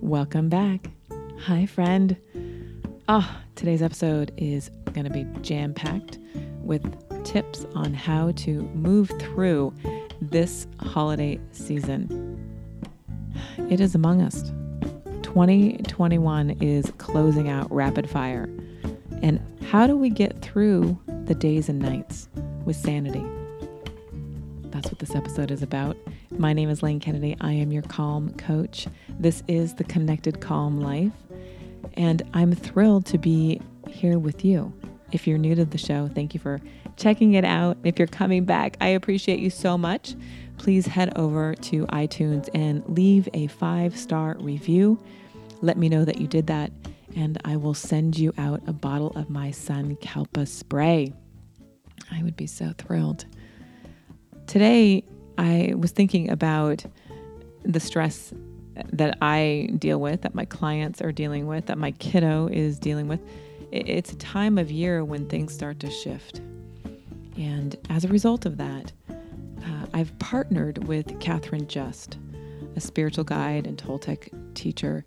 Welcome back. Hi, friend. Ah, oh, today's episode is going to be jam packed with tips on how to move through this holiday season. It is among us. 2021 is closing out rapid fire. And how do we get through the days and nights with sanity? That's what this episode is about. My name is Lane Kennedy. I am your calm coach. This is the Connected Calm Life. And I'm thrilled to be here with you. If you're new to the show, thank you for checking it out. If you're coming back, I appreciate you so much. Please head over to iTunes and leave a five star review. Let me know that you did that, and I will send you out a bottle of my Sun Sankalpa spray. I would be so thrilled. Today, I was thinking about the stress that I deal with, that my clients are dealing with, that my kiddo is dealing with. It's a time of year when things start to shift. And as a result of that, uh, I've partnered with Catherine Just, a spiritual guide and Toltec teacher,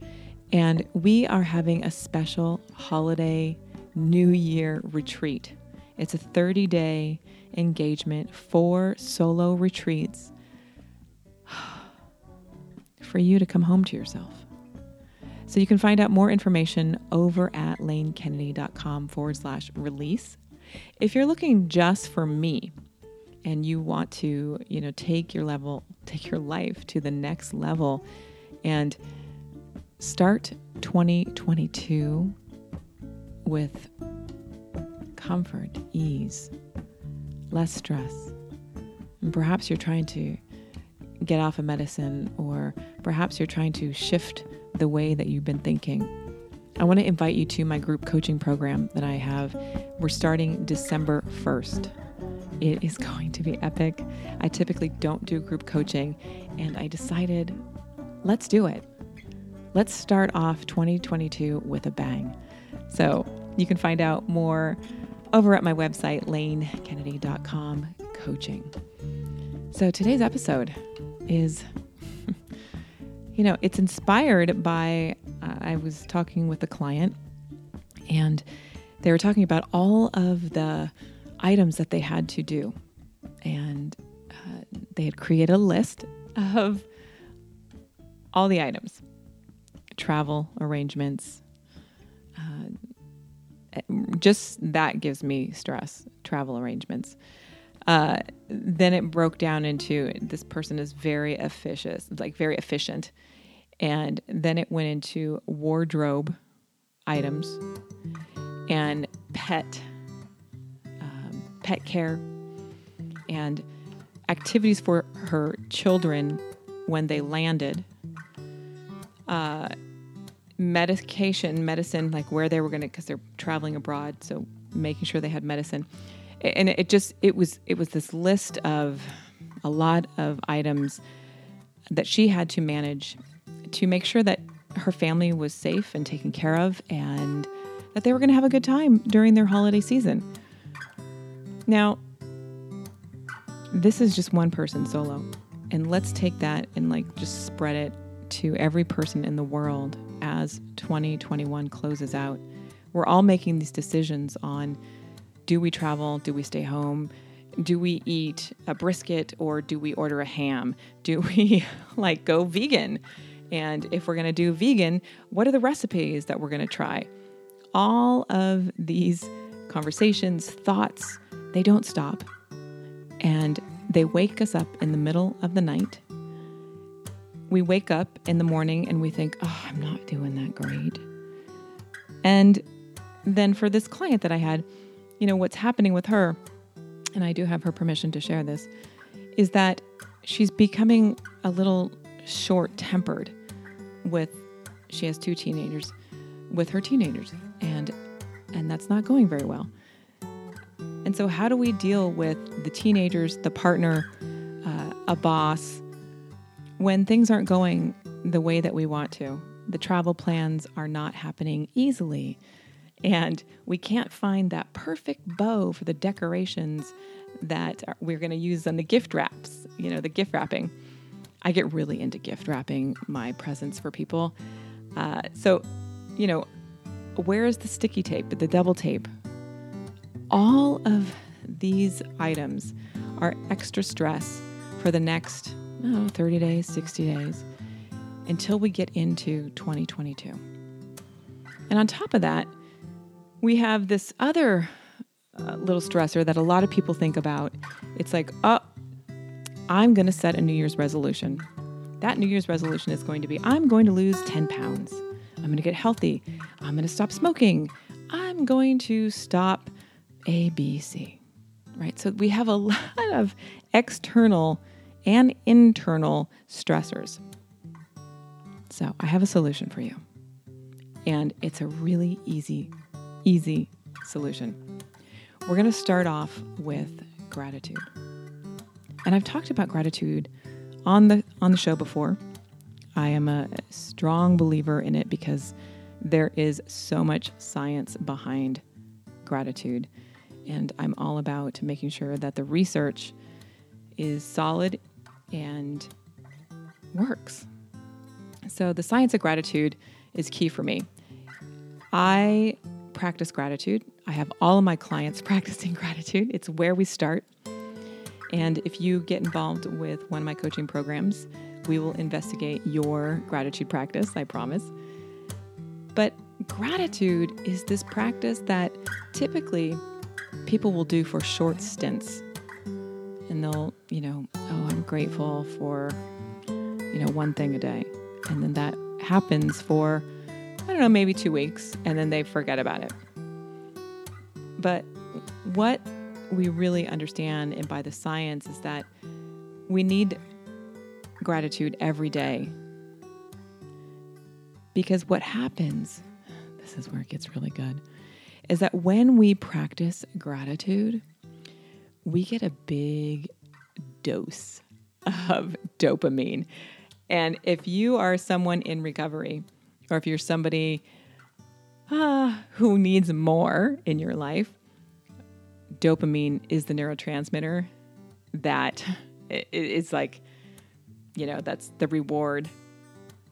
and we are having a special holiday New Year retreat. It's a 30 day engagement, four solo retreats for you to come home to yourself. So you can find out more information over at lanekennedy.com forward slash release. If you're looking just for me and you want to, you know, take your level, take your life to the next level and start 2022 with comfort, ease, less stress. And perhaps you're trying to get off a of medicine, or perhaps you're trying to shift the way that you've been thinking. I want to invite you to my group coaching program that I have. We're starting December 1st. It is going to be epic. I typically don't do group coaching, and I decided let's do it. Let's start off 2022 with a bang. So you can find out more over at my website, lanekennedy.com coaching. So today's episode is, you know, it's inspired by, uh, I was talking with a client and they were talking about all of the items that they had to do. And uh, they had created a list of all the items travel arrangements. Uh, just that gives me stress, travel arrangements. Uh, then it broke down into this person is very efficient, like very efficient. And then it went into wardrobe items and pet, um, pet care, and activities for her children when they landed. Uh, medication, medicine, like where they were going to, because they're traveling abroad. So making sure they had medicine and it just it was it was this list of a lot of items that she had to manage to make sure that her family was safe and taken care of and that they were going to have a good time during their holiday season. Now, this is just one person solo. And let's take that and like just spread it to every person in the world as 2021 closes out. We're all making these decisions on do we travel? Do we stay home? Do we eat a brisket or do we order a ham? Do we like go vegan? And if we're going to do vegan, what are the recipes that we're going to try? All of these conversations, thoughts, they don't stop. And they wake us up in the middle of the night. We wake up in the morning and we think, oh, I'm not doing that great. And then for this client that I had, you know, what's happening with her, and I do have her permission to share this, is that she's becoming a little short tempered with, she has two teenagers, with her teenagers. And and that's not going very well. And so, how do we deal with the teenagers, the partner, uh, a boss, when things aren't going the way that we want to? The travel plans are not happening easily and we can't find that perfect bow for the decorations that we're going to use on the gift wraps, you know, the gift wrapping. I get really into gift wrapping my presents for people. Uh, so, you know, where is the sticky tape, the double tape? All of these items are extra stress for the next oh, 30 days, 60 days until we get into 2022. And on top of that, we have this other uh, little stressor that a lot of people think about. It's like, oh, I'm going to set a New Year's resolution. That New Year's resolution is going to be I'm going to lose 10 pounds. I'm going to get healthy. I'm going to stop smoking. I'm going to stop ABC. Right? So we have a lot of external and internal stressors. So I have a solution for you. And it's a really easy, easy solution. We're going to start off with gratitude. And I've talked about gratitude on the on the show before. I am a strong believer in it because there is so much science behind gratitude. And I'm all about making sure that the research is solid and works. So, the science of gratitude is key for me. I practice gratitude. I have all of my clients practicing gratitude. It's where we start. And if you get involved with one of my coaching programs, we will investigate your gratitude practice, I promise. But gratitude is this practice that typically people will do for short stints. And they'll, you know, oh, I'm grateful for, you know, one thing a day. And then that happens for, I don't know, maybe two weeks, and then they forget about it. But what we really understand and by the science is that we need gratitude every day. Because what happens, this is where it gets really good, is that when we practice gratitude, we get a big dose of dopamine. And if you are someone in recovery, or if you're somebody uh, who needs more in your life, dopamine is the neurotransmitter that is like, you know, that's the reward.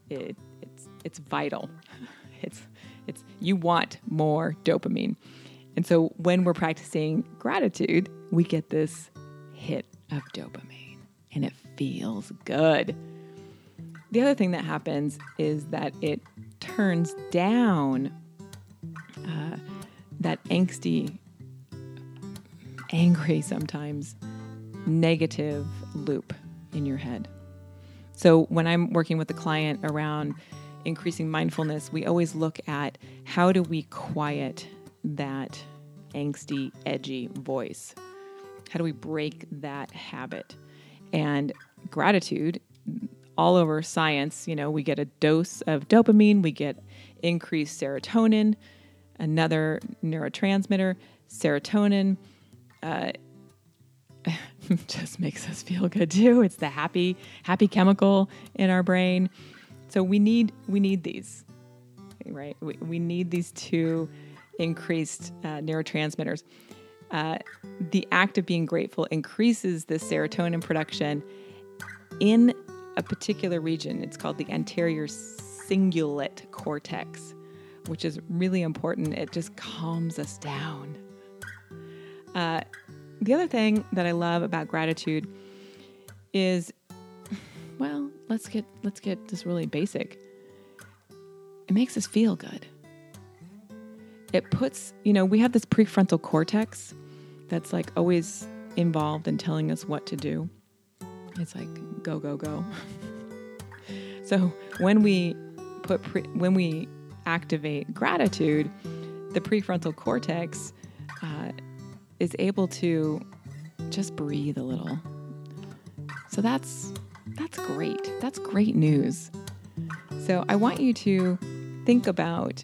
It, it's it's vital. It's it's you want more dopamine. And so when we're practicing gratitude, we get this of dopamine and it feels good. The other thing that happens is that it turns down uh, that angsty angry sometimes negative loop in your head. So when I'm working with the client around increasing mindfulness, we always look at how do we quiet that angsty, edgy voice? How do we break that habit? And gratitude, all over science, you know, we get a dose of dopamine, we get increased serotonin, another neurotransmitter, serotonin uh, just makes us feel good too. It's the happy happy chemical in our brain. So we need we need these, right? We, we need these two increased uh, neurotransmitters. Uh, the act of being grateful increases the serotonin production in a particular region. It's called the anterior cingulate cortex, which is really important. It just calms us down. Uh, the other thing that I love about gratitude is, well, let's get let's get this really basic. It makes us feel good. It puts, you know, we have this prefrontal cortex that's like always involved in telling us what to do. It's like go go go. so when we put pre- when we activate gratitude, the prefrontal cortex uh, is able to just breathe a little. So that's that's great. That's great news. So I want you to think about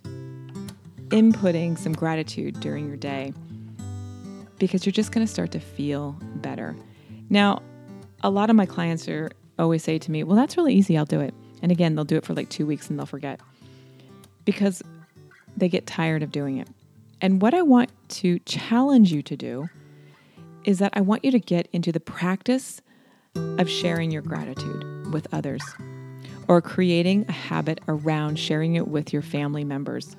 inputting some gratitude during your day because you're just going to start to feel better. Now, a lot of my clients are always say to me, "Well, that's really easy. I'll do it." And again, they'll do it for like 2 weeks and they'll forget. Because they get tired of doing it. And what I want to challenge you to do is that I want you to get into the practice of sharing your gratitude. with others, or creating a habit around sharing it with your family members.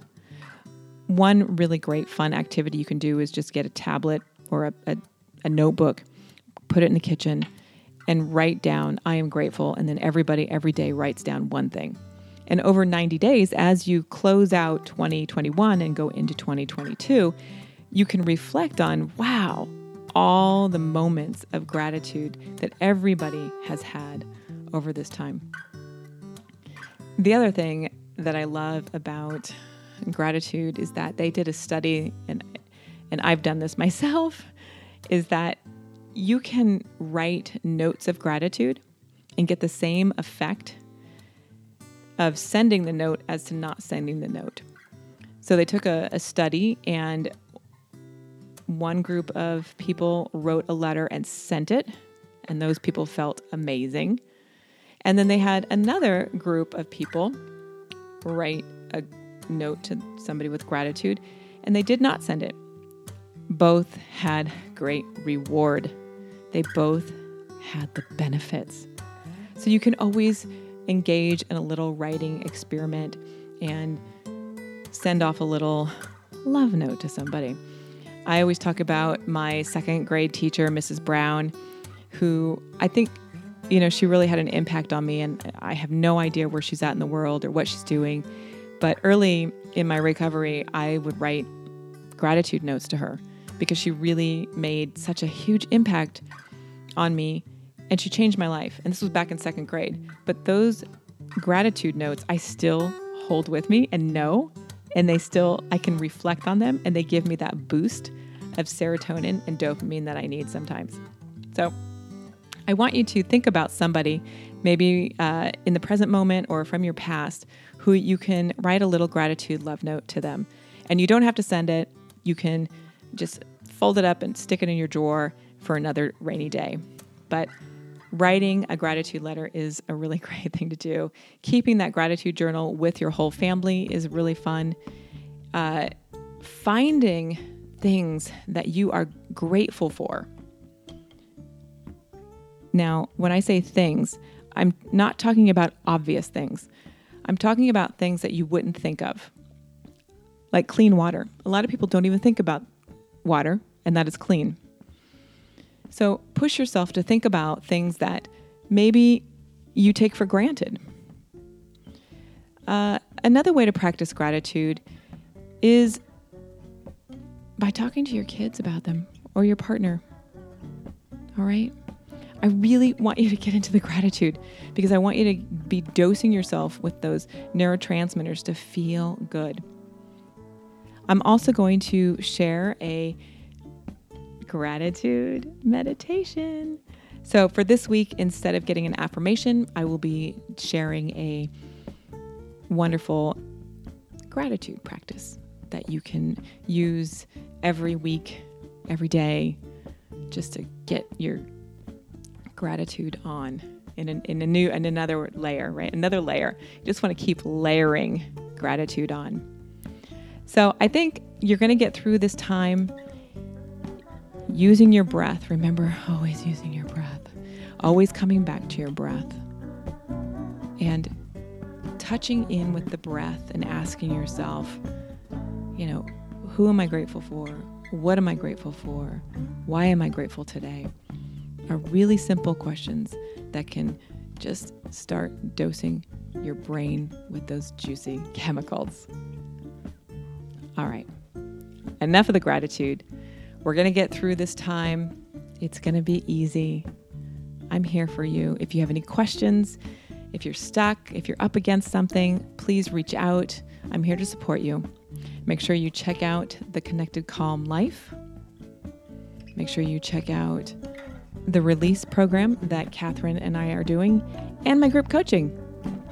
One really great fun activity you can do is just get a tablet or a, a, a notebook, put it in the kitchen, and write down, I am grateful. And then everybody every day writes down one thing. And over 90 days, as you close out 2021 and go into 2022, you can reflect on, wow, all the moments of gratitude that everybody has had over this time. The other thing that I love about gratitude is that they did a study, and, and I've done this myself, is that you can write notes of gratitude and get the same effect of sending the note as to not sending the note. So they took a, a study, and one group of people wrote a letter and sent it, and those people felt amazing. And then they had another group of people write a note to somebody with gratitude, and they did not send it. Both had great reward. They both had the benefits. So you can always engage in a little writing experiment and send off a little love note to somebody. I always talk about my second grade teacher, Mrs. Brown, who I think, you know, she really had an impact on me. And I have no idea where she's at in the world or what she's doing. But early in my recovery, I would write gratitude notes to her because she really made such a huge impact on me and she changed my life. And this was back in second grade. But those gratitude notes I still hold with me and know and they still, I can reflect on them and they give me that boost of serotonin and dopamine that I need sometimes. So I want you to think about somebody, maybe uh, in the present moment or from your past, who you can write a little gratitude love note to them. And you don't have to send it, you can just fold it up and stick it in your drawer for another rainy day. But writing a gratitude letter is a really great thing to do. Keeping that gratitude journal with your whole family is really fun. Uh, finding things that you are grateful for. Now, when I say things, I'm not talking about obvious things. I'm talking about things that you wouldn't think of, like clean water. A lot of people don't even think about water and that it's clean. So push yourself to think about things that maybe you take for granted. Uh, another way to practice gratitude is by talking to your kids about them or your partner. All right? I really want you to get into the gratitude because I want you to be dosing yourself with those neurotransmitters to feel good. I'm also going to share a gratitude meditation. So, for this week, instead of getting an affirmation, I will be sharing a wonderful gratitude practice that you can use every week, every day, just to get your gratitude on in, in a new and another layer, right? Another layer. You just want to keep layering gratitude on. So I think you're going to get through this time using your breath. Remember, always using your breath, always coming back to your breath. And touching in with the breath and asking yourself, you know, who am I grateful for? What am I grateful for? Why am I grateful today? Are really simple questions that can just start dosing your brain with those juicy chemicals. All right, enough of the gratitude. We're going to get through this time. It's going to be easy. I'm here for you. If you have any questions, if you're stuck, if you're up against something, please reach out. I'm here to support you. Make sure you check out the Connected Calm Life. Make sure you check out the release program that Catherine and I are doing and my group coaching.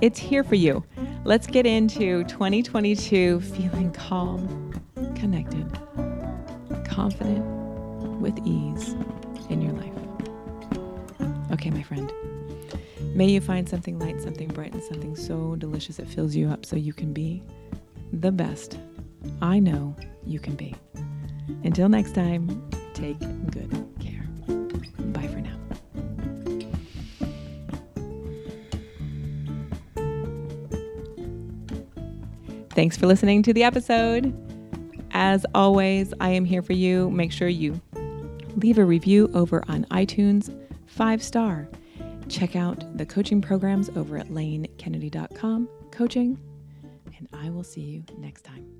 It's here for you. Let's get into 2022 feeling calm, connected confident with ease in your life. Okay, my friend. May you find something light, something bright, and something so delicious it fills you up so you can be the best I know you can be. Until next time, take good. Bye for now. Thanks for listening to the episode. As always, I am here for you. Make sure you leave a review over on iTunes, five star. Check out the coaching programs over at lanekennedy.com, coaching, and I will see you next time.